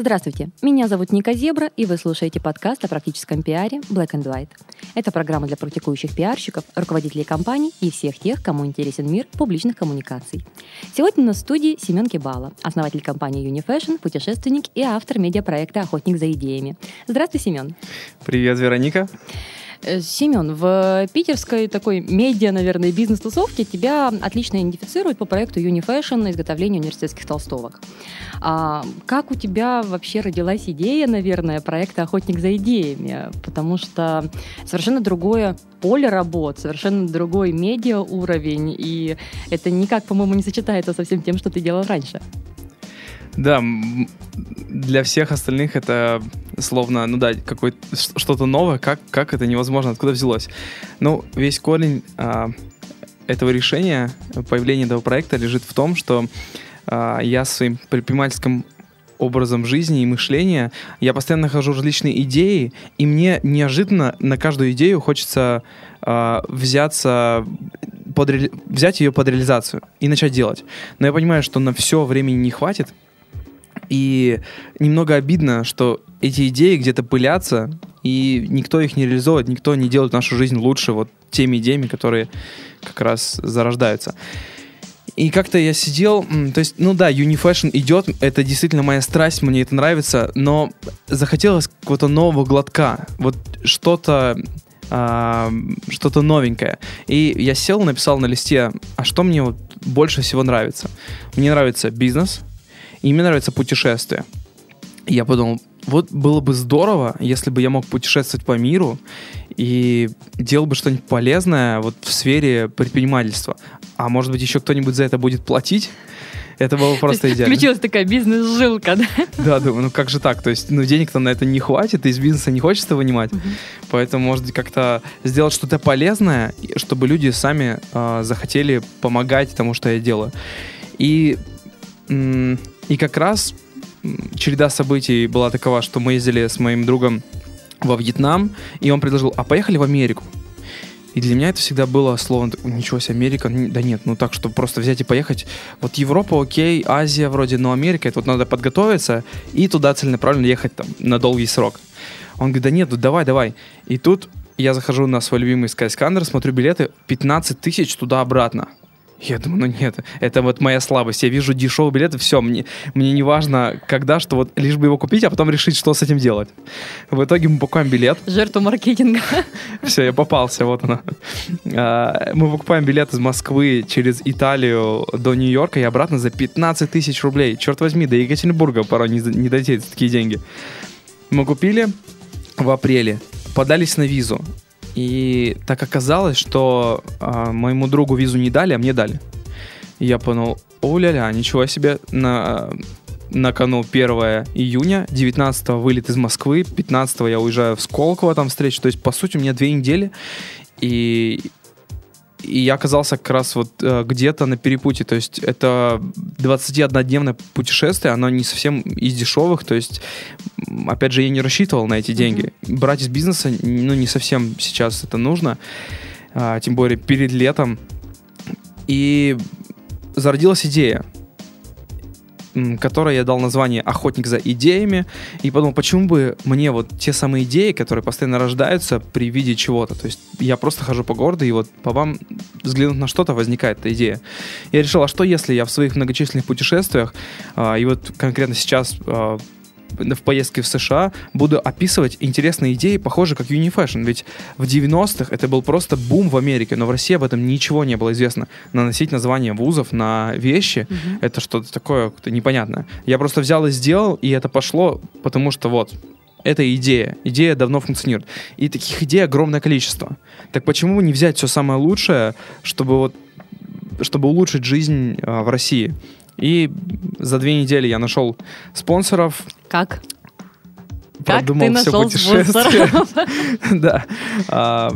Здравствуйте, меня зовут Ника Зебра, и вы слушаете подкаст о практическом пиаре Black and White. Это программа для практикующих пиарщиков, руководителей компаний и всех тех, кому интересен мир публичных коммуникаций. Сегодня на студии Семен Кибала, основатель компании Unifashion, путешественник и автор медиапроекта «Охотник за идеями». Здравствуй, Семен. Привет, Вероника. Э, Семен, в питерской такой медиа, наверное, бизнес-тусовке тебя отлично идентифицируют по проекту Unifashion на изготовление университетских толстовок. А как у тебя вообще родилась идея, наверное, проекта «Охотник за идеями»? Потому что совершенно другое поле работ, совершенно другой медиа уровень, и это никак, по-моему, не сочетается со всем тем, что ты делал раньше. Да, для всех остальных это словно, ну да, какое что-то новое, как, как это невозможно, откуда взялось. Ну, весь корень а, этого решения, появления этого проекта лежит в том, что а, я своим предпринимательским образом жизни и мышления, я постоянно нахожу различные идеи, и мне неожиданно на каждую идею хочется э, взяться под, взять ее под реализацию и начать делать. Но я понимаю, что на все времени не хватит, и немного обидно, что эти идеи где-то пылятся, и никто их не реализовывает, никто не делает нашу жизнь лучше вот теми идеями, которые как раз зарождаются. И как-то я сидел, то есть, ну да, Unifashion идет, это действительно моя страсть, мне это нравится, но захотелось какого-то нового глотка, вот что-то а, что-то новенькое. И я сел, написал на листе, а что мне вот больше всего нравится. Мне нравится бизнес, и мне нравится путешествие. И я подумал, вот было бы здорово, если бы я мог путешествовать по миру и делал бы что-нибудь полезное вот в сфере предпринимательства. А может быть, еще кто-нибудь за это будет платить? Это было просто идеально. Включилась такая бизнес-жилка, да? Да, думаю, ну как же так? То есть, ну денег-то на это не хватит, из бизнеса не хочется вынимать. Угу. Поэтому, может быть, как-то сделать что-то полезное, чтобы люди сами э, захотели помогать тому, что я делаю. И и как раз череда событий была такова, что мы ездили с моим другом во Вьетнам, и он предложил, а поехали в Америку. И для меня это всегда было слово, ничего себе, Америка, да нет, ну так, чтобы просто взять и поехать. Вот Европа, окей, Азия вроде, но Америка, это вот надо подготовиться и туда целенаправленно ехать там на долгий срок. Он говорит, да нет, ну давай, давай. И тут я захожу на свой любимый Skyscanner, смотрю билеты, 15 тысяч туда-обратно. Я думаю, ну нет, это вот моя слабость. Я вижу дешевые билеты, все, мне, мне не важно, когда, что вот лишь бы его купить, а потом решить, что с этим делать. В итоге мы покупаем билет. Жертва маркетинга. Все, я попался, вот она. Мы покупаем билет из Москвы через Италию до Нью-Йорка и обратно за 15 тысяч рублей. Черт возьми, до Екатеринбурга порой не, не дойти такие деньги. Мы купили в апреле, подались на визу. И так оказалось, что э, моему другу визу не дали, а мне дали. И я понял, о-ля-ля, ничего себе, на, на кону 1 июня, 19 вылет из Москвы, 15 я уезжаю в Сколково, там встречу. То есть, по сути, у меня две недели, и и я оказался как раз вот э, где-то на перепутье. То есть это 21-дневное путешествие, оно не совсем из дешевых. То есть, опять же, я не рассчитывал на эти деньги. Mm-hmm. Брать из бизнеса, ну, не совсем сейчас это нужно. А, тем более перед летом. И зародилась идея которой я дал название «Охотник за идеями», и подумал, почему бы мне вот те самые идеи, которые постоянно рождаются при виде чего-то, то есть я просто хожу по городу, и вот по вам взглянуть на что-то возникает эта идея. Я решил, а что если я в своих многочисленных путешествиях, а, и вот конкретно сейчас а, в поездке в США буду описывать интересные идеи, похожие как Unifashion. Ведь в 90-х это был просто бум в Америке, но в России об этом ничего не было известно. Наносить название вузов на вещи mm-hmm. это что-то такое -то непонятное. Я просто взял и сделал, и это пошло, потому что вот это идея. Идея давно функционирует. И таких идей огромное количество. Так почему бы не взять все самое лучшее, чтобы вот чтобы улучшить жизнь а, в России? И за две недели я нашел спонсоров. Как? Продумал как ты все нашел путешествие. спонсоров? да. А,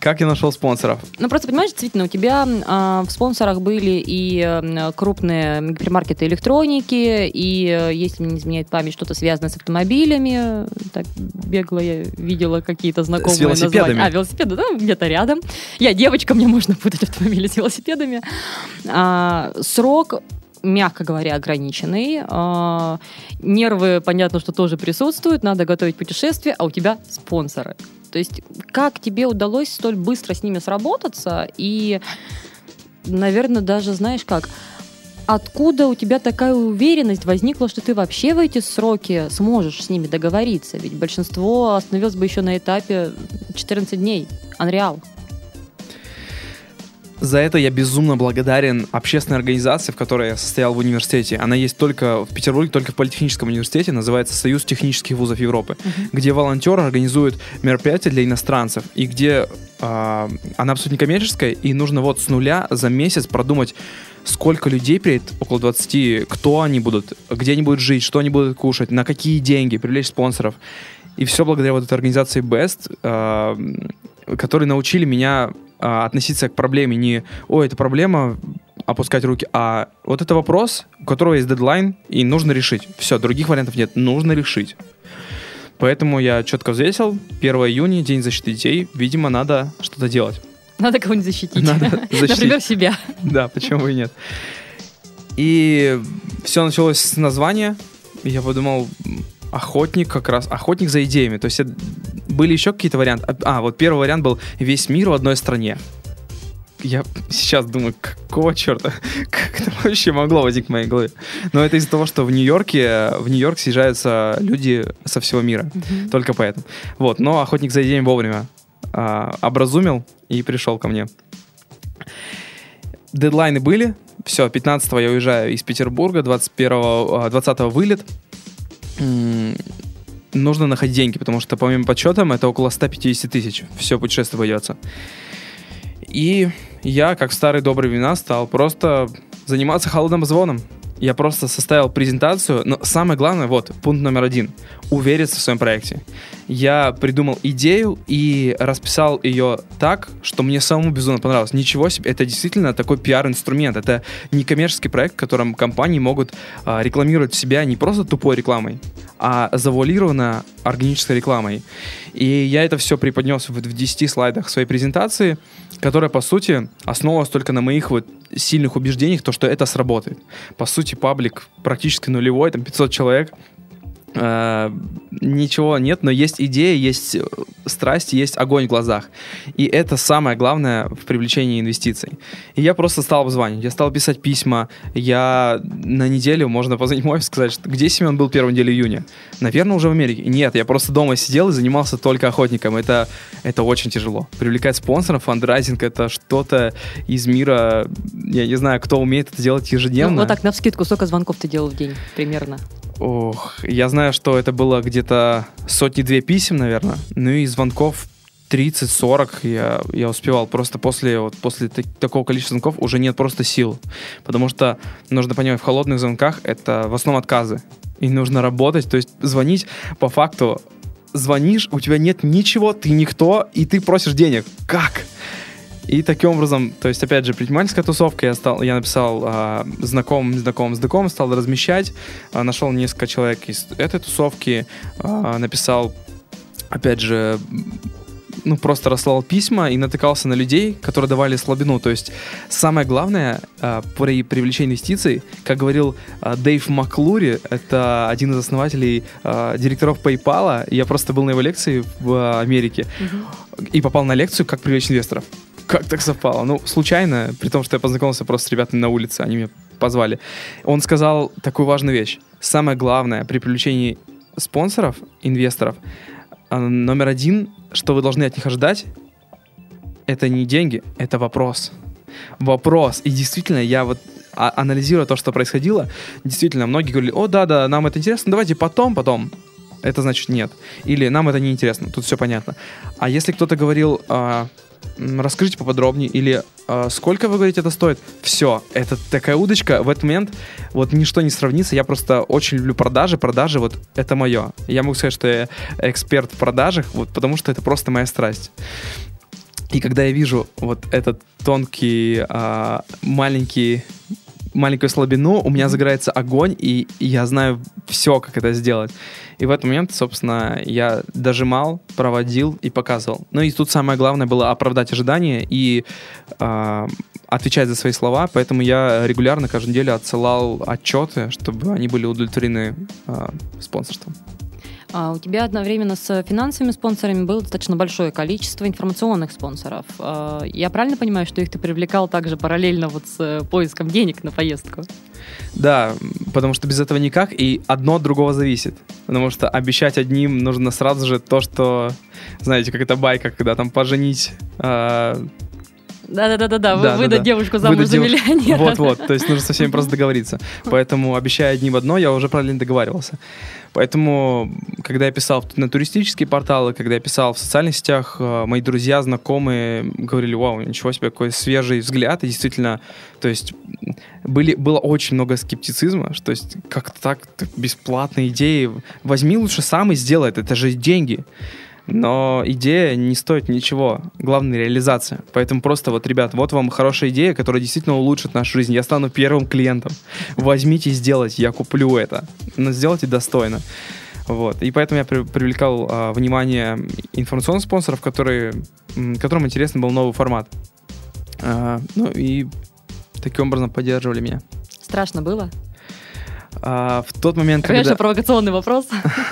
Как я нашел спонсоров? Ну, просто, понимаешь, действительно, у тебя а, в спонсорах были и а, крупные гипермаркеты электроники, и, а, если мне не изменяет память, что-то связанное с автомобилями. Так, бегло я видела какие-то знакомые С велосипедами. названия. А, велосипеды, да, где-то рядом. Я девочка, мне можно путать автомобили с велосипедами. А, срок мягко говоря, ограниченный. А, нервы, понятно, что тоже присутствуют, надо готовить путешествие, а у тебя спонсоры. То есть как тебе удалось столь быстро с ними сработаться и, наверное, даже знаешь как, откуда у тебя такая уверенность возникла, что ты вообще в эти сроки сможешь с ними договориться? Ведь большинство остановилось бы еще на этапе 14 дней. Unreal. За это я безумно благодарен общественной организации, в которой я состоял в университете. Она есть только в Петербурге, только в Политехническом университете, называется Союз технических вузов Европы, Мгм. где волонтеры организуют мероприятия для иностранцев, и где а, она абсолютно некоммерческая, и нужно вот с нуля за месяц продумать, сколько людей приедет, около 20, кто они будут, где они будут жить, что они будут кушать, на какие деньги, привлечь спонсоров. И все благодаря вот этой организации Best, а, которые научили меня а, относиться к проблеме не «Ой, это проблема, опускать руки», а вот это вопрос, у которого есть дедлайн, и нужно решить. Все, других вариантов нет, нужно решить. Поэтому я четко взвесил, 1 июня, День защиты детей, видимо, надо что-то делать. Надо кого-нибудь защитить. Надо защитить. Например, себя. Да, почему бы и нет. И все началось с названия. Я подумал, охотник как раз, охотник за идеями. То есть были еще какие-то варианты. А, вот первый вариант был весь мир в одной стране. Я сейчас думаю, какого черта? Как это вообще могло возникнуть в моей голове? Но это из-за того, что в Нью-Йорке, в Нью-Йорк съезжаются люди со всего мира. Мгм. Только поэтому. Вот, но охотник за идеями вовремя а, образумил и пришел ко мне. Дедлайны были. Все, 15 я уезжаю из Петербурга, 21 а, 20 вылет. Нужно находить деньги, потому что, по моим подсчетам, это около 150 тысяч. Все путешествие обойдется. И я, как в старые добрые времена, стал просто заниматься холодным звоном. Я просто составил презентацию, но самое главное, вот, пункт номер один, увериться в своем проекте. Я придумал идею и расписал ее так, что мне самому безумно понравилось. Ничего себе, это действительно такой пиар-инструмент, это не коммерческий проект, в котором компании могут а, рекламировать себя не просто тупой рекламой, а завуалированно органической рекламой. И я это все преподнес вот в 10 слайдах своей презентации, которая, по сути, основывалась только на моих вот сильных убеждениях, то, что это сработает. По сути, паблик практически нулевой, там 500 человек, Э, ничего нет, но есть идея, есть э, страсть, есть огонь в глазах. И это самое главное в привлечении инвестиций. И я просто стал обзванивать, я стал писать письма. Я на неделю, можно позвонить мой сказать, что где Семен был первую неделю июня? Наверное, уже в Америке. Нет, я просто дома сидел и занимался только охотником. Это, это очень тяжело. Привлекать спонсоров, фандрайзинг, это что-то из мира, я не знаю, кто умеет это делать ежедневно. Ну, вот так, на скидку, сколько звонков ты делал в день примерно? Ох, я знаю, что это было где-то сотни-две писем, наверное. Ну и звонков 30-40 я, я успевал. Просто после, вот, после та- такого количества звонков уже нет просто сил. Потому что нужно понимать, в холодных звонках это в основном отказы. И нужно работать, то есть звонить по факту. Звонишь, у тебя нет ничего, ты никто, и ты просишь денег. Как? И таким образом, то есть, опять же, предпринимательская тусовка, я, стал, я написал а, знакомым, знакомым, знакомым, стал размещать, а, нашел несколько человек из этой тусовки, а, написал, опять же, ну, просто расслал письма и натыкался на людей, которые давали слабину. То есть самое главное а, при привлечении инвестиций, как говорил а, Дэйв Маклури, это один из основателей, а, директоров PayPal, я просто был на его лекции в а, Америке, и попал на лекцию «Как привлечь инвесторов». Как так совпало? Ну, случайно, при том, что я познакомился просто с ребятами на улице, они меня позвали. Он сказал такую важную вещь. Самое главное при привлечении спонсоров, инвесторов, а, номер один, что вы должны от них ожидать, это не деньги, это вопрос. Вопрос. И действительно, я вот а- анализируя то, что происходило, действительно, многие говорили, о, да-да, нам это интересно, давайте потом, потом. Это значит нет. Или нам это не интересно. Тут все понятно. А если кто-то говорил, а, расскажите поподробнее, или а, сколько вы говорите это стоит, все, это такая удочка, в этот момент вот ничто не сравнится. Я просто очень люблю продажи, продажи, вот это мое. Я могу сказать, что я эксперт в продажах, вот потому что это просто моя страсть. И когда я вижу вот этот тонкий, а, маленький маленькую слабину, у меня загорается огонь, и я знаю все, как это сделать. И в этот момент, собственно, я дожимал, проводил и показывал. Ну и тут самое главное было оправдать ожидания и э, отвечать за свои слова, поэтому я регулярно каждую неделю отсылал отчеты, чтобы они были удовлетворены э, спонсорством. А у тебя одновременно с финансовыми спонсорами было достаточно большое количество информационных спонсоров. А, я правильно понимаю, что их ты привлекал также параллельно вот с э, поиском денег на поездку? Да, потому что без этого никак, и одно от другого зависит. Потому что обещать одним нужно сразу же то, что, знаете, как это байка, когда там поженить э, да-да-да, да, да, выдать да, девушку замуж выдать за девуш... миллионера. Вот-вот, то есть нужно со всеми просто договориться. Поэтому, обещая одним одно, я уже правильно договаривался. Поэтому, когда я писал на туристические порталы, когда я писал в социальных сетях, э, мои друзья, знакомые говорили, вау, ничего себе, какой свежий взгляд. И действительно, то есть были, было очень много скептицизма, что есть как так, бесплатные идеи. Возьми лучше сам и сделай это, это же деньги. Но идея не стоит ничего. Главное реализация. Поэтому просто вот, ребят, вот вам хорошая идея, которая действительно улучшит нашу жизнь. Я стану первым клиентом. Возьмите и сделайте, я куплю это. Но сделайте достойно. Вот. И поэтому я привлекал а, внимание информационных спонсоров, которые, которым интересен был новый формат. А, ну и таким образом поддерживали меня. Страшно было? А, в тот момент, конечно, когда... провокационный вопрос.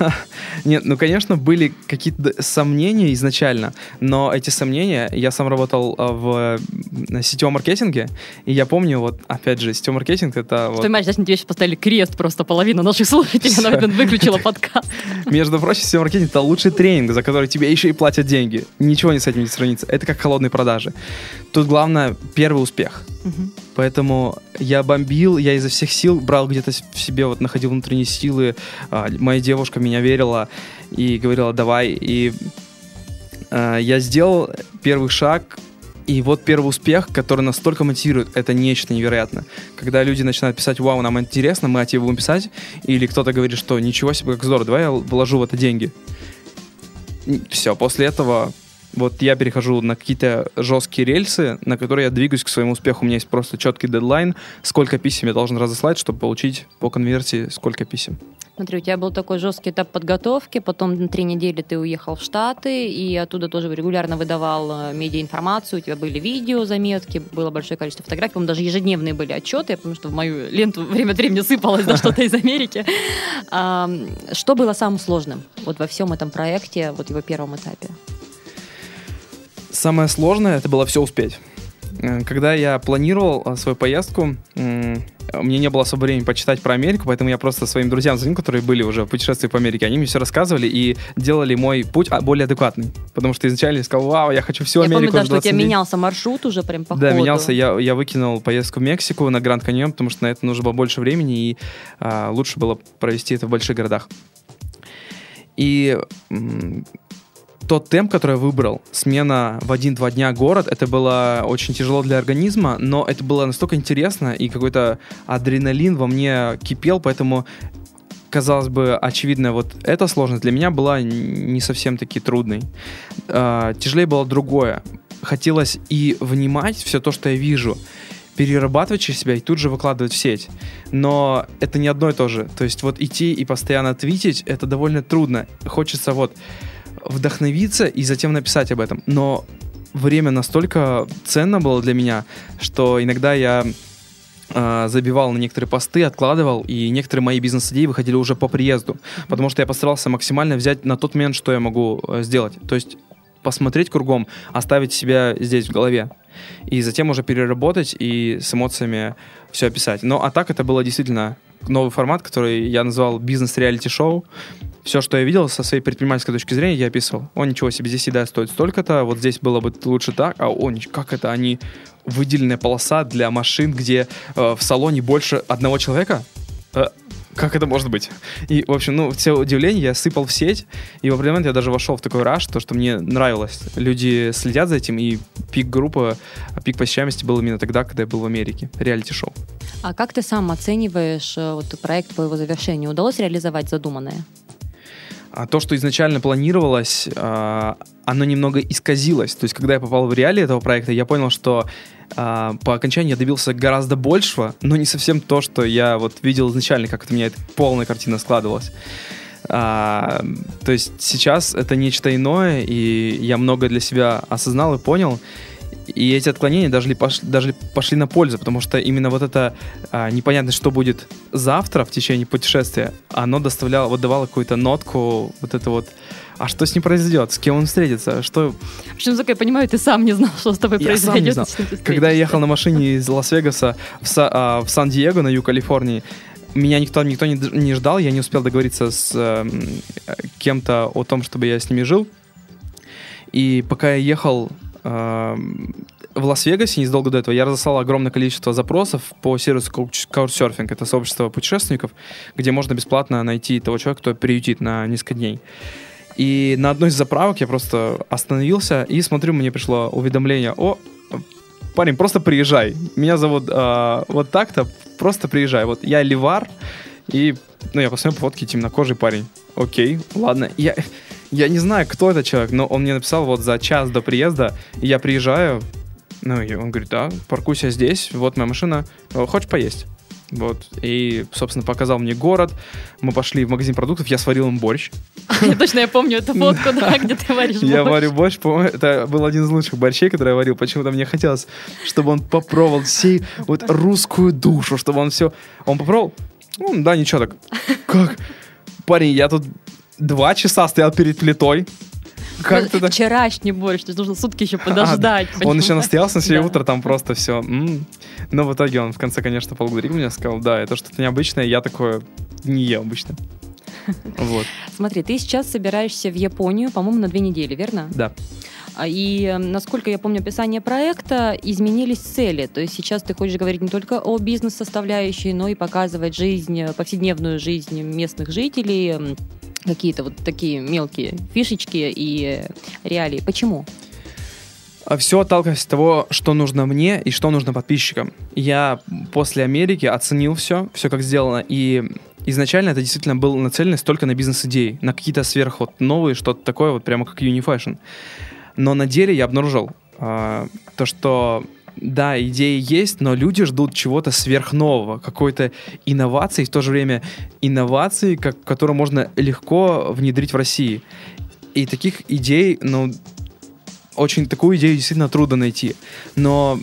Нет, ну, конечно, были какие-то сомнения изначально, но эти сомнения, я сам работал а, в сетевом маркетинге, и я помню, вот, опять же, сетевой маркетинг — это... Что, понимаешь, значит, тебе сейчас поставили крест, просто половина наших слушателей, она выключила подкаст. Между прочим, сетевой маркетинг — это лучший тренинг, за который тебе еще и платят деньги. Ничего не с этим не сравнится. Это как холодные продажи. Тут главное — первый успех. Поэтому я бомбил, я изо всех сил брал где-то в себе, вот находил внутренние силы. А, моя девушка меня верила и говорила, давай. И а, я сделал первый шаг, и вот первый успех, который настолько мотивирует, это нечто невероятное. Когда люди начинают писать, вау, нам интересно, мы о тебе будем писать, или кто-то говорит, что ничего себе, как здорово, давай я вложу в это деньги. Все, после этого вот я перехожу на какие-то жесткие рельсы, на которые я двигаюсь к своему успеху. У меня есть просто четкий дедлайн, сколько писем я должен разослать, чтобы получить по конверсии сколько писем. Смотри, у тебя был такой жесткий этап подготовки, потом на три недели ты уехал в Штаты, и оттуда тоже регулярно выдавал э, медиаинформацию, у тебя были видео, заметки, было большое количество фотографий, по даже ежедневные были отчеты, помню, что в мою ленту время от времени сыпалось да, что-то из Америки. Что было самым сложным вот во всем этом проекте, вот его первом этапе? Самое сложное это было все успеть. Э, когда я планировал э, свою поездку, мне не было особо времени почитать про Америку, поэтому я просто своим друзьям звонил, которые были уже в путешествии по Америке. Они мне все рассказывали и делали мой путь а, более адекватный. Потому что изначально я сказал, вау, я хочу всю я Америку. Я помню, да, что у тебя дней. менялся маршрут уже прям по Да, ходу. менялся. Я, я выкинул поездку в Мексику на Гранд Каньон, потому что на это нужно было больше времени, и а, лучше было провести это в больших городах. И тот темп, который я выбрал, смена в один-два дня город, это было очень тяжело для организма, но это было настолько интересно, и какой-то адреналин во мне кипел, поэтому казалось бы, очевидно, вот эта сложность для меня была не совсем таки трудной. Э, тяжелее было другое. Хотелось и внимать все то, что я вижу, перерабатывать через себя и тут же выкладывать в сеть. Но это не одно и то же. То есть вот идти и постоянно твитить, это довольно трудно. Хочется вот вдохновиться и затем написать об этом. Но время настолько ценно было для меня, что иногда я э, забивал на некоторые посты, откладывал, и некоторые мои бизнес-идеи выходили уже по приезду, потому что я постарался максимально взять на тот момент, что я могу э, сделать. То есть посмотреть кругом, оставить себя здесь в голове. И затем уже переработать и с эмоциями все описать. Но а так это было действительно новый формат, который я назвал бизнес-реалити-шоу все, что я видел со своей предпринимательской точки зрения, я описывал. О, ничего себе, здесь еда стоит столько-то, вот здесь было бы лучше так, а о, как это они выделенная полоса для машин, где э, в салоне больше одного человека? Э, как это может быть? И, в общем, ну, все удивления я сыпал в сеть, и в определенный момент я даже вошел в такой раш, то, что мне нравилось. Люди следят за этим, и пик группы, пик посещаемости был именно тогда, когда я был в Америке. Реалити-шоу. А как ты сам оцениваешь э, вот, проект по его завершению? Удалось реализовать задуманное? А то, что изначально планировалось, а, оно немного исказилось. То есть, когда я попал в реалии этого проекта, я понял, что а, по окончании я добился гораздо большего, но не совсем то, что я вот видел изначально, как у меня эта полная картина складывалась. А, то есть сейчас это нечто иное, и я много для себя осознал и понял. И эти отклонения даже, пошли, даже пошли на пользу, потому что именно вот это а, непонятность, что будет завтра в течение путешествия, оно доставляло, вот давало какую-то нотку, вот это вот, а что с ним произойдет, с кем он встретится, что... Причем, как я понимаю, ты сам не знал, что с тобой я произойдет. Сам не знал. Когда я ехал на машине из Лас-Вегаса в, Са- а, в Сан-Диего на юг Калифорнии, меня никто, никто не, не ждал, я не успел договориться с э, кем-то о том, чтобы я с ними жил. И пока я ехал в Лас-Вегасе незадолго до этого, я разослал огромное количество запросов по сервису Couchsurfing. Это сообщество путешественников, где можно бесплатно найти того человека, кто приютит на несколько дней. И на одной из заправок я просто остановился и смотрю, мне пришло уведомление о парень, просто приезжай. Меня зовут э, вот так-то, просто приезжай. Вот я Ливар, и, ну, я посмотрел по фотке темнокожий парень. Окей, ладно. Я, я не знаю, кто этот человек, но он мне написал вот за час до приезда, я приезжаю, ну, и он говорит, да, паркуйся здесь, вот моя машина, хочешь поесть? Вот. И, собственно, показал мне город. Мы пошли в магазин продуктов, я сварил им борщ. Я точно я помню эту фотку, да, где ты варишь борщ. Я варю борщ, по-моему, это был один из лучших борщей, который я варил. Почему-то мне хотелось, чтобы он попробовал всей вот русскую душу, чтобы он все... Он попробовал? Ну, да, ничего так. Как? Парень, я тут два часа стоял перед плитой, как ты Вчерашний борщ, то есть нужно сутки еще подождать. А, он еще настоялся на следующее да. утро, там просто все. М-м. Но в итоге он в конце, конечно, поблагодарил меня, сказал, да, это что-то необычное, я такое не ем обычно. Вот. Смотри, ты сейчас собираешься в Японию, по-моему, на две недели, верно? Да. А, и, эм, насколько я помню описание проекта, изменились цели. То есть сейчас ты хочешь говорить не только о бизнес-составляющей, но и показывать жизнь, повседневную жизнь местных жителей, какие-то вот такие мелкие фишечки и реалии. Почему? А Все отталкиваясь от того, что нужно мне и что нужно подписчикам. Я после Америки оценил все, все как сделано, и изначально это действительно было нацелено только на бизнес-идеи, на какие-то сверх вот новые, что-то такое, вот прямо как Unifashion. Но на деле я обнаружил э, то, что да, идеи есть, но люди ждут чего-то сверхнового, какой-то инновации, в то же время инновации, как, которую можно легко внедрить в России. И таких идей, ну, очень такую идею действительно трудно найти. Но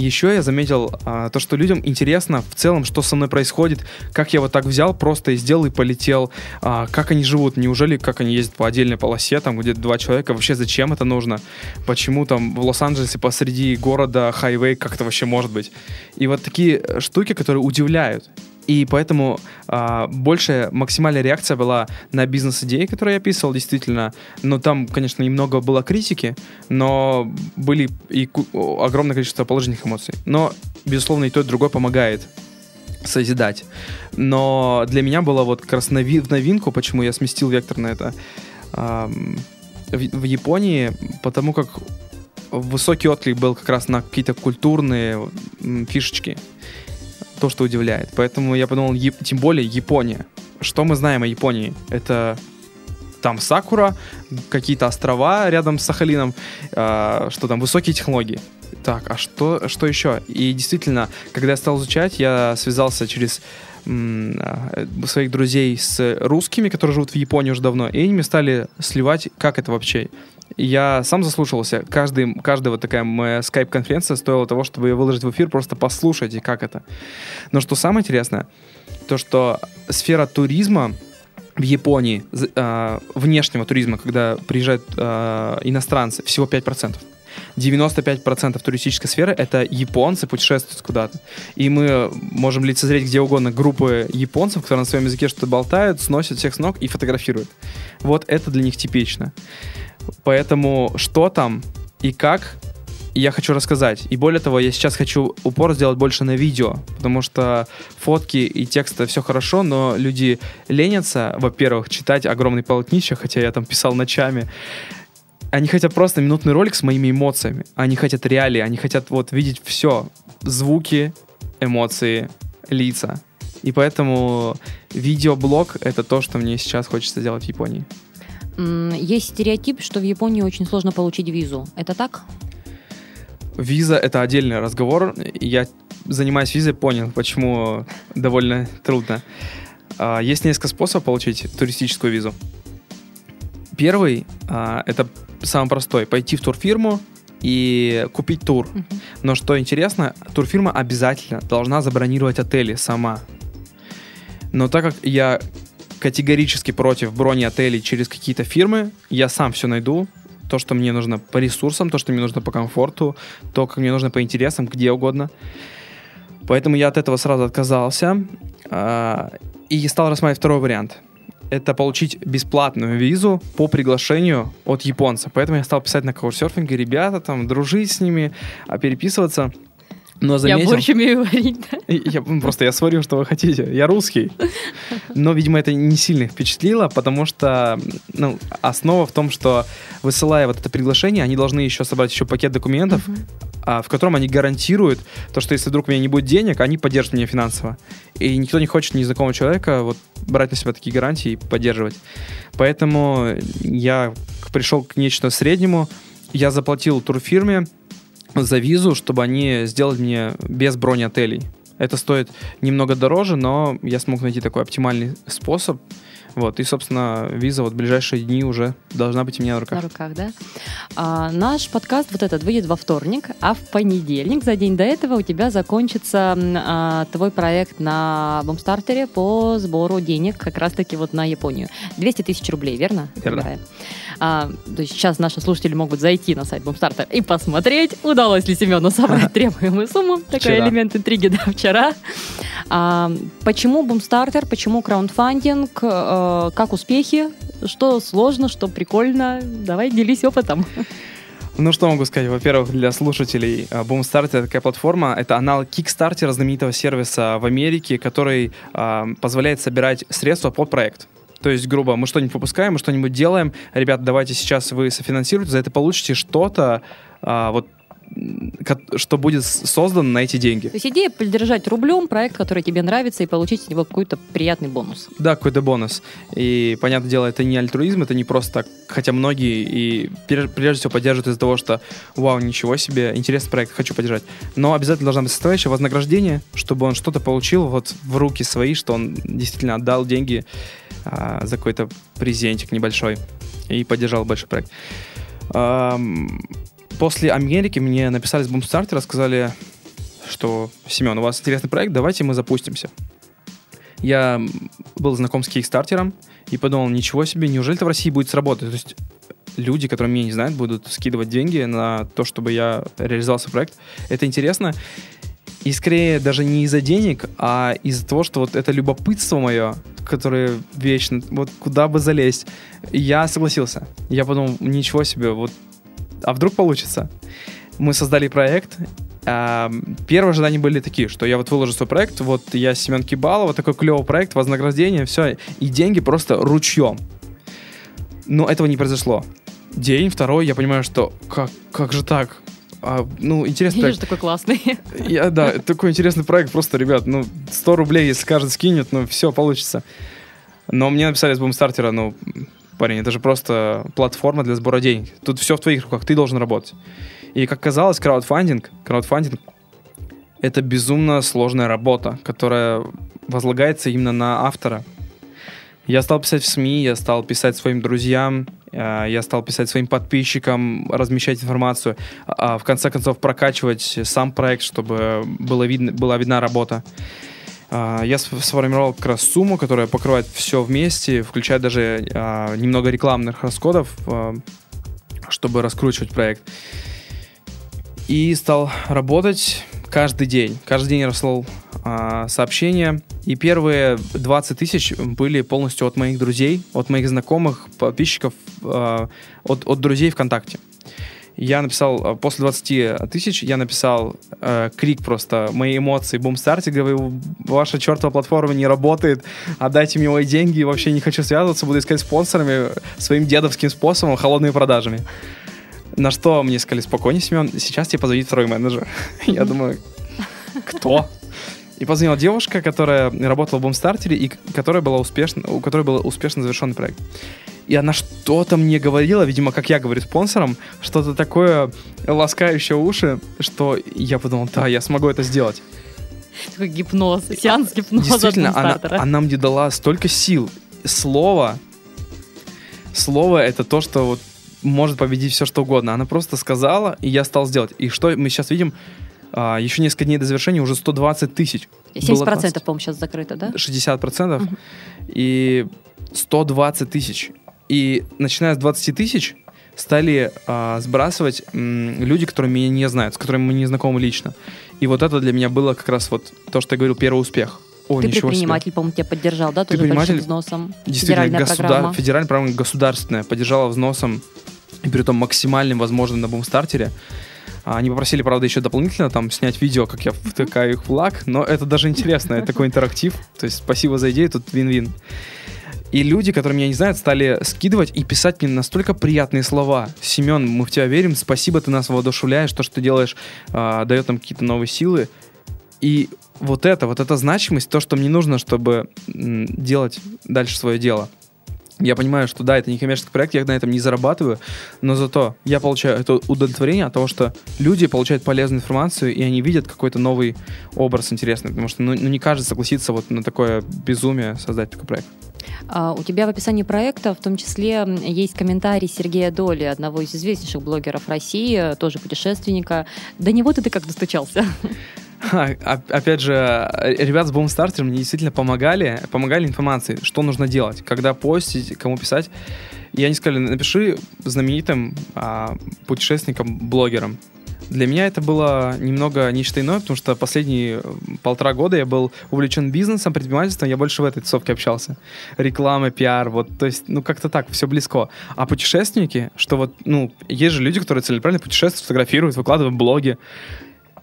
еще я заметил а, то, что людям интересно в целом, что со мной происходит, как я вот так взял, просто и сделал и полетел, а, как они живут, неужели как они ездят по отдельной полосе, там где два человека, вообще зачем это нужно, почему там в Лос-Анджелесе посреди города хайвей, как это вообще может быть. И вот такие штуки, которые удивляют. И поэтому а, большая максимальная реакция была на бизнес-идеи, которые я описывал, действительно. Но там, конечно, немного было критики, но были и огромное количество положительных эмоций. Но, безусловно, и то, и другое помогает созидать. Но для меня было вот как раз нови новинку, почему я сместил вектор на это, а, в, в Японии, потому как высокий отклик был как раз на какие-то культурные фишечки то, что удивляет. Поэтому я подумал, тем более Япония. Что мы знаем о Японии? Это там Сакура, какие-то острова рядом с Сахалином, э, что там, высокие технологии. Так, а что, что еще? И действительно, когда я стал изучать, я связался через э, своих друзей с русскими, которые живут в Японии уже давно, и они мне стали сливать, как это вообще я сам заслушался. Каждый, каждая вот такая моя скайп-конференция стоила того, чтобы ее выложить в эфир, просто послушайте, как это. Но что самое интересное, то что сфера туризма в Японии, э, внешнего туризма, когда приезжают э, иностранцы, всего 5%. 95% туристической сферы — это японцы путешествуют куда-то. И мы можем лицезреть где угодно группы японцев, которые на своем языке что-то болтают, сносят всех с ног и фотографируют. Вот это для них типично. Поэтому что там и как, я хочу рассказать. И более того, я сейчас хочу упор сделать больше на видео, потому что фотки и тексты все хорошо, но люди ленятся, во-первых, читать огромный полотнище, хотя я там писал ночами. Они хотят просто минутный ролик с моими эмоциями. Они хотят реалии, они хотят вот видеть все. Звуки, эмоции, лица. И поэтому видеоблог — это то, что мне сейчас хочется сделать в Японии. Есть стереотип, что в Японии очень сложно получить визу. Это так? Виза — это отдельный разговор. Я, занимаясь визой, понял, почему довольно трудно. А, Есть несколько способов получить туристическую визу. Первый а, — это самый простой. Пойти в турфирму и купить тур. Мгм. Но что интересно, турфирма обязательно должна забронировать отели сама. Но так как я категорически против брони отелей через какие-то фирмы, я сам все найду. То, что мне нужно по ресурсам, то, что мне нужно по комфорту, то, как мне нужно по интересам, где угодно. Поэтому я от этого сразу отказался а, и стал рассматривать второй вариант. Это получить бесплатную визу по приглашению от японца. Поэтому я стал писать на каучсерфинге, ребята, там, дружить с ними, а, переписываться. Но заметил... Я борщ умею варить, да? Я, просто я сварю, что вы хотите. Я русский. Но, видимо, это не сильно впечатлило, потому что ну, основа в том, что высылая вот это приглашение, они должны еще собрать еще пакет документов, а, в котором они гарантируют то, что если вдруг у меня не будет денег, они поддержат меня финансово. И никто не хочет незнакомого человека вот брать на себя такие гарантии и поддерживать. Поэтому я пришел к нечто среднему. Я заплатил турфирме за визу, чтобы они сделали мне без брони отелей. Это стоит немного дороже, но я смог найти такой оптимальный способ. Вот, и, собственно, виза вот в ближайшие дни уже должна быть у меня на руках. На руках, да? А, наш подкаст вот этот выйдет во вторник, а в понедельник, за день до этого, у тебя закончится а, твой проект на Бумстартере по сбору денег как раз-таки вот на Японию. 200 тысяч рублей, верно? Верно. Собираем. А, то есть сейчас наши слушатели могут зайти на сайт Бумстартер и посмотреть, удалось ли Семену собрать требуемую сумму. Такой Вчера. элемент интриги, да, вчера. А, почему Бумстартер, почему краундфандинг, э, как успехи, что сложно, что прикольно. Давай делись опытом. Ну, что могу сказать? Во-первых, для слушателей, а, Boomstart — это такая платформа, это аналог Kickstarter, знаменитого сервиса в Америке, который а, позволяет собирать средства под проект. То есть, грубо, мы что-нибудь выпускаем, мы что-нибудь делаем, ребята, давайте сейчас вы софинансируете, за это получите что-то, а, вот, что будет с- создано на эти деньги. То есть идея поддержать рублем проект, который тебе нравится, и получить от него какой-то приятный бонус. Да, какой-то бонус. И, понятное дело, это не альтруизм, это не просто так. Хотя многие и прежде всего поддерживают из-за того, что вау, ничего себе, интересный проект, хочу поддержать. Но обязательно должна быть составляющая вознаграждение, чтобы он что-то получил вот в руки свои, что он действительно отдал деньги а, за какой-то презентик небольшой и поддержал большой проект. Ам, после Америки мне написали с Boomstarter, сказали, что Семен, у вас интересный проект, давайте мы запустимся. Я был знаком с Кикстартером и подумал, ничего себе, неужели это в России будет сработать? То есть люди, которые меня не знают, будут скидывать деньги на то, чтобы я реализовал свой проект. Это интересно. И скорее даже не из-за денег, а из-за того, что вот это любопытство мое, которое вечно, вот куда бы залезть. Я согласился. Я подумал, ничего себе, вот, а вдруг получится? Мы создали проект, а, Первые ожидания были такие, что я вот выложу свой проект, вот я Семен вот такой клевый проект, вознаграждение, все, и деньги просто ручьем. Но этого не произошло. День, второй, я понимаю, что как, как же так? А, ну, интересный проект. же такой классный. Я, да, такой интересный проект, просто, ребят, ну, 100 рублей, если каждый скинет, ну, все получится. Но мне написали с бумстартера, ну, парень, это же просто платформа для сбора денег. Тут все в твоих руках, ты должен работать. И, как казалось, краудфандинг, краудфандинг — это безумно сложная работа, которая возлагается именно на автора. Я стал писать в СМИ, я стал писать своим друзьям, э, я стал писать своим подписчикам, размещать информацию, а в конце концов прокачивать сам проект, чтобы было видно, была видна работа. А, Я сф- сформировал как раз сумму, которая покрывает все вместе, включая даже а, немного рекламных расходов, а, чтобы раскручивать проект. И стал работать каждый день. Каждый день а, сообщения. И первые 20 тысяч были полностью от моих друзей, от моих знакомых, подписчиков, от, от друзей ВКонтакте. Я написал, а, после 20 тысяч, я написал э, крик просто, мои эмоции, бумстарте, говорю, ваша чертова платформа не работает, отдайте мне мои деньги, вообще не хочу связываться, буду искать спонсорами своим дедовским способом, холодными продажами. На что мне сказали, спокойнее, Семен, сейчас тебе позвонит второй менеджер. Я думаю, кто? И позвонила девушка, которая работала в Бумстартере и которая была успешна, у которой был успешно завершенный проект. И она что-то мне говорила, видимо, как я говорю спонсорам, что-то такое ласкающее уши, что я подумал, да, я смогу это сделать. Такой гипноз, сеанс гипноза Действительно, она, она мне дала столько сил. Слово, слово это то, что вот может победить все, что угодно. Она просто сказала, и я стал сделать. И что мы сейчас видим, а, еще несколько дней до завершения уже 120 тысяч. И Было 70%, 20. по-моему, сейчас закрыто, да? 60%. Мгм. И 120 тысяч. И начиная с 20 тысяч стали а, сбрасывать м, люди, которые меня не знают, с которыми мы не знакомы лично. И вот это для меня было как раз вот то, что я говорил, первый успех. О, Ты предприниматель, по-моему, тебя поддержал, да? Тоже Предприниматель, большим взносом. Действительно, Федеральная государ- программа. федеральная программа государственная поддержала взносом, и при том максимальным возможным на бумстартере. Они попросили, правда, еще дополнительно там снять видео, как я втыкаю их в лак, но это даже интересно, это такой интерактив. То есть спасибо за идею, тут вин-вин. И люди, которые меня не знают, стали скидывать и писать мне настолько приятные слова. Семен, мы в тебя верим, спасибо, ты нас воодушевляешь, то, что ты делаешь, а, дает нам какие-то новые силы. И вот это, вот эта значимость, то, что мне нужно, чтобы делать дальше свое дело. Я понимаю, что да, это не коммерческий проект, я на этом не зарабатываю, но зато я получаю это удовлетворение от того, что люди получают полезную информацию, и они видят какой-то новый образ интересный, потому что ну, ну, не каждый согласится вот на такое безумие создать такой проект. А, У тебя в описании проекта в том числе есть комментарий Сергея Доли, одного из известнейших блогеров России, тоже путешественника. До него ты как достучался? Ха, оп- Опять же, э, ребят с Boomstarter мне действительно помогали, помогали информацией, что нужно делать, когда постить, кому писать. И они сказали, напиши знаменитым а, путешественникам, блогерам. Для меня это было немного нечто иное, потому что последние полтора года я был увлечен бизнесом, предпринимательством, я больше в этой тусовке общался. Реклама, пиар, вот, то есть, ну, как-то так, все близко. А путешественники, что вот, ну, есть же люди, которые целенаправленно путешествуют, фотографируют, выкладывают в блоги.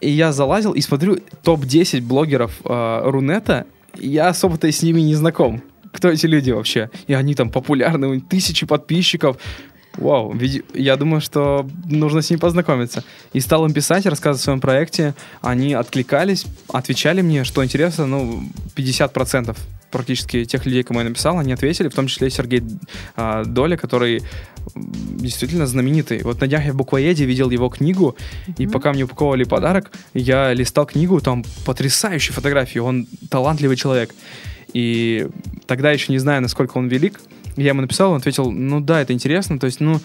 И я залазил и смотрю топ-10 блогеров э, Рунета, я особо-то с ними не знаком. Кто эти люди вообще? И они там популярны, у них тысячи подписчиков. Вау, я думаю, что нужно с ними познакомиться. И стал им писать, рассказывать о своем проекте. Они откликались, отвечали мне, что интересно, ну, 50% практически тех людей, кому я написал, они ответили, в том числе и Сергей а, Доля, который действительно знаменитый. Вот на днях я в буквоеде видел его книгу, и Мгм. пока мне упаковывали подарок, я листал книгу, там потрясающие фотографии, он талантливый человек. И тогда еще не знаю, насколько он велик, я ему написал, он ответил, ну да, это интересно, то есть, ну,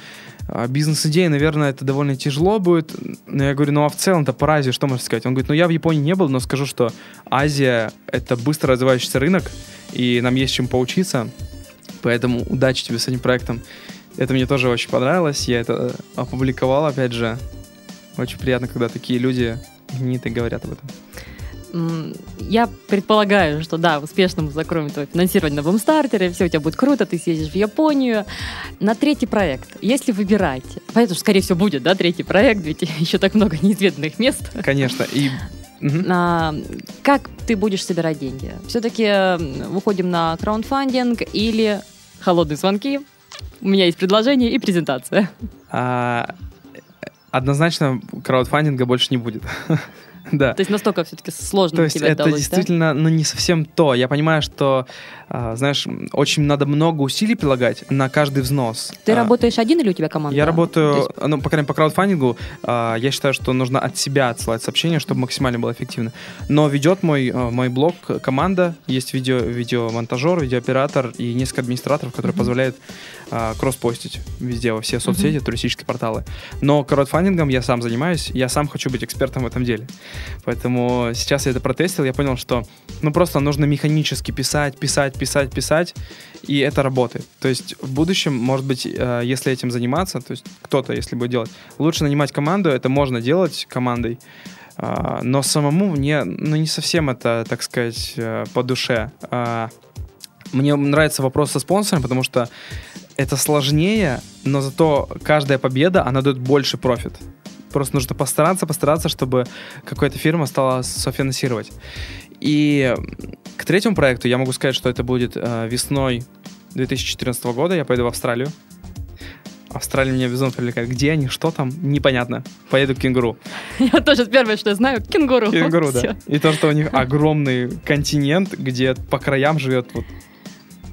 а, бизнес-идея, наверное, это довольно тяжело будет. Но я говорю, ну а в целом-то по Азии что можно сказать? Он говорит, ну я в Японии не был, но скажу, что Азия — это быстро развивающийся рынок, и нам есть чем поучиться. Поэтому удачи тебе с этим проектом. Это мне тоже очень понравилось. Я это опубликовал, опять же. Очень приятно, когда такие люди именитые говорят об этом. Я предполагаю, что да, успешно мы закроем твое финансирование на бумстартере, все у тебя будет круто, ты съездишь в Японию. На третий проект, если выбирать, понятно, что, скорее всего, будет, да, третий проект, ведь еще так много неизведанных мест. Конечно. И Мгм. А, как ты будешь собирать деньги? Все-таки выходим на краундфандинг или холодные звонки? У меня есть предложение и презентация. А, однозначно краудфандинга больше не будет. Да. То есть настолько все-таки сложно То есть это удалось, да? действительно, ну, не совсем то. Я понимаю, что, а, знаешь, очень надо много усилий прилагать на каждый взнос. Ты А, работаешь один или у тебя команда? Я работаю, есть ну, по крайней мере, по краудфандингу, а, я считаю, что нужно от себя отсылать сообщения, чтобы максимально было эффективно. Но ведет мой, а, мой блог команда, есть видео, видеомонтажер, видеооператор и несколько администраторов, которые Мгм. позволяют а, кросс-постить везде, во все соцсети, туристические порталы. Но краудфандингом я сам занимаюсь, я сам хочу быть экспертом в этом деле. Поэтому сейчас я это протестил, я понял, что ну просто нужно механически писать, писать, писать, писать, и это работает. То есть в будущем, может быть, э, если этим заниматься, то есть кто-то, если будет делать, лучше нанимать команду, это можно делать командой, а, но самому мне, ну, не совсем это, так сказать, э, по душе. А, Мне нравится вопрос со спонсором, потому что это сложнее, но зато каждая победа, она дает больше профит. Просто нужно постараться, постараться, чтобы какая-то фирма стала софинансировать. И к третьему проекту я могу сказать, что это будет э, весной 2014 года. Я пойду в Австралию. Австралия меня безумно привлекает. Где они, что там, непонятно. Поеду к кенгуру. Я тоже первое, что я знаю, кенгуру. Кенгуру, да. И то, что у них огромный континент, где по краям живет вот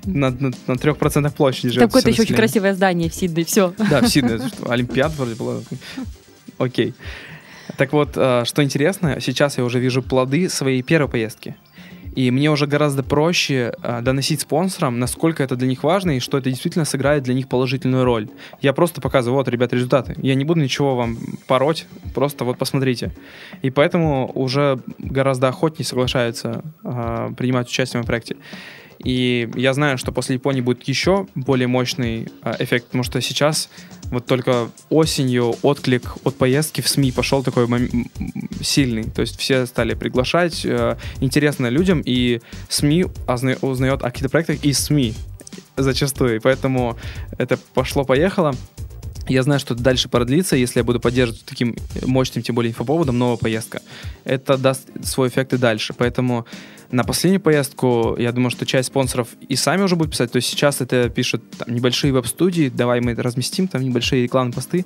на, на, на 3% площади живет. Какое-то еще очень население. красивое здание в Сиднее, все. Да, в Сиднее. что, Олимпиада вроде была. Окей. Так вот, э, что интересно, сейчас я уже вижу плоды своей первой поездки. И мне уже гораздо проще э, доносить спонсорам, насколько это для них важно и что это действительно сыграет для них положительную роль. Я просто показываю, вот, ребят, результаты. Я не буду ничего вам пороть, просто вот посмотрите. И поэтому уже гораздо охотнее соглашаются э, принимать участие в проекте. И я знаю, что после Японии будет еще более мощный э, эффект, потому что сейчас вот только осенью отклик от поездки в СМИ пошел такой мом- сильный. То есть все стали приглашать, э, интересно людям, и СМИ озна- узнает о каких-то проектах из СМИ зачастую. И поэтому это пошло-поехало. Я знаю, что это дальше продлится, если я буду поддерживать таким мощным, тем более инфоповодом, новая поездка. Это даст свой эффект и дальше. Поэтому на последнюю поездку, я думаю, что часть спонсоров и сами уже будут писать. То есть сейчас это пишут там, небольшие веб-студии, давай мы это разместим, там небольшие рекламные посты.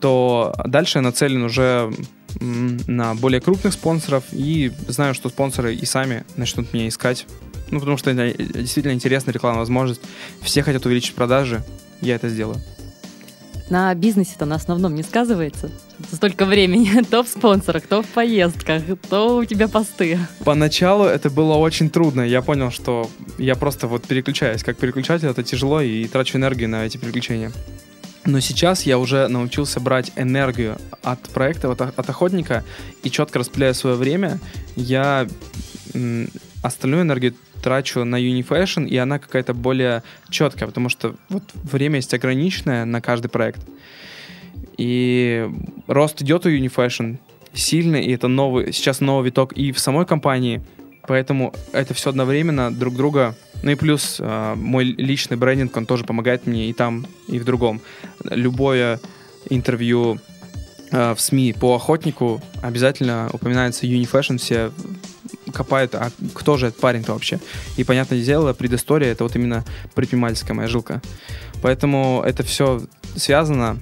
То дальше я нацелен уже на более крупных спонсоров и знаю, что спонсоры и сами начнут меня искать. Ну, потому что это действительно интересная рекламная возможность. Все хотят увеличить продажи, я это сделаю. На бизнесе-то на основном не сказывается. Столько времени. То в спонсорах, то в поездках, то у тебя посты. Поначалу это было очень трудно. Я понял, что я просто вот переключаюсь. Как переключатель это тяжело и трачу энергию на эти переключения. Но сейчас я уже научился брать энергию от проекта, от, от охотника и четко распределяя свое время. Я остальную энергию трачу на Unifashion, и она какая-то более четкая, потому что вот время есть ограниченное на каждый проект. И рост идет у Unifashion сильный, и это новый, сейчас новый виток и в самой компании, поэтому это все одновременно друг друга. Ну и плюс э, мой личный брендинг, он тоже помогает мне и там, и в другом. Любое интервью э, в СМИ по охотнику обязательно упоминается Unifashion, все копают, а кто же этот парень-то вообще? И, понятное дело, предыстория — это вот именно предпринимательская моя жилка. Поэтому это все связано.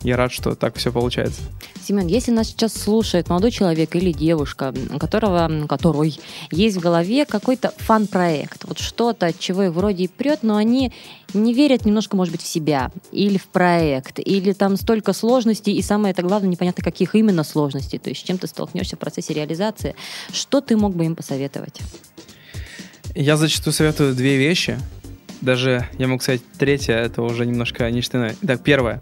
Я рад, что так все получается. Семен, если нас сейчас слушает молодой человек или девушка, которого, которой есть в голове какой-то фан-проект, вот что-то, от чего их вроде и прет, но они не верят немножко, может быть, в себя или в проект, или там столько сложностей, и самое это главное, непонятно, каких именно сложностей, то есть с чем ты столкнешься в процессе реализации. Что ты мог бы им посоветовать? Я зачастую советую две вещи. Даже, я могу сказать, третья, это уже немножко ништяное. Так, первое.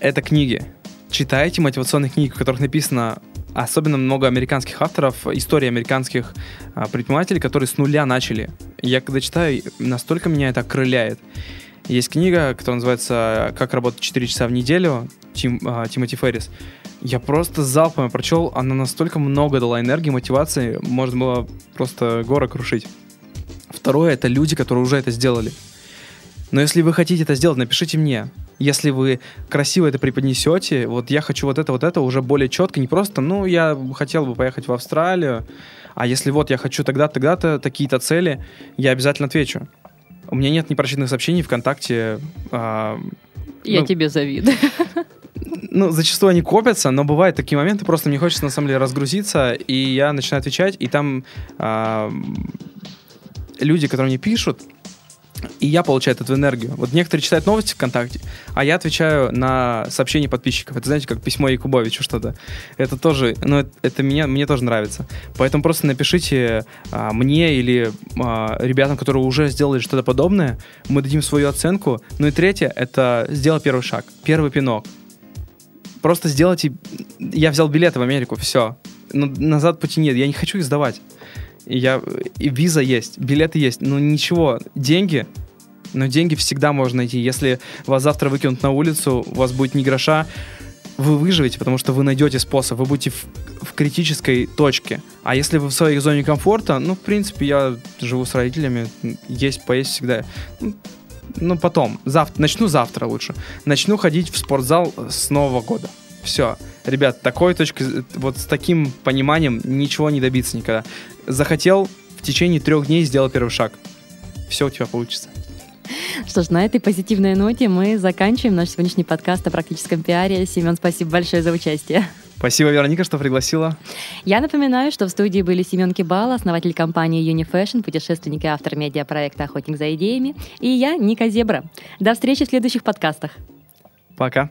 Это книги. Читайте мотивационные книги, в которых написано особенно много американских авторов, истории американских а, предпринимателей, которые с нуля начали. Я когда читаю, настолько меня это окрыляет. Есть книга, которая называется «Как работать 4 часа в неделю» Тим, а, Тимоти Феррис. Я просто залпом прочел, она настолько много дала энергии, мотивации, можно было просто горы крушить. Второе — это люди, которые уже это сделали. Но если вы хотите это сделать, напишите мне. Если вы красиво это преподнесете, вот я хочу вот это, вот это уже более четко, не просто, ну, я хотел бы поехать в Австралию, а если вот я хочу тогда, тогда-то, такие-то цели, я обязательно отвечу. У меня нет непрочитанных сообщений ВКонтакте. а, Я Ну, тебе завидую. ну, зачастую они копятся, но бывают такие моменты, просто мне хочется на самом деле разгрузиться, и я начинаю отвечать, и там а, люди, которые мне пишут, и я получаю эту энергию. Вот некоторые читают новости ВКонтакте, а я отвечаю на сообщения подписчиков. Это, знаете, как письмо Якубовичу что-то. Это тоже, ну, это, это меня, мне тоже нравится. Поэтому просто напишите а, мне или а, ребятам, которые уже сделали что-то подобное, мы дадим свою оценку. Ну и третье, это сделай первый шаг, первый пинок. Просто сделайте... Я взял билеты в Америку, все. Но назад пути нет, я не хочу их сдавать. Я... И виза есть, билеты есть, но ничего, деньги... Но деньги всегда можно найти. Если вас завтра выкинут на улицу, у вас будет ни гроша, вы выживете, потому что вы найдете способ, вы будете в, в критической точке. А если вы в своей зоне комфорта, ну, в принципе, я живу с родителями, есть, поесть всегда. Ну, Ну, потом, завтра, начну завтра лучше. Начну ходить в спортзал с Нового года. Все. Ребят, такой точкой, вот с таким пониманием ничего не добиться никогда. Захотел, в течение трех дней сделал первый шаг. Все у тебя получится. Что ж, на этой позитивной ноте мы заканчиваем наш сегодняшний подкаст о практическом пиаре. Семен, спасибо большое за участие. Спасибо, Вероника, что пригласила. Я напоминаю, что в студии были Семен Кибал, основатель компании Unifashion, путешественник и автор медиапроекта «Охотник за идеями», и я, Ника Зебра. До встречи в следующих подкастах. Пока.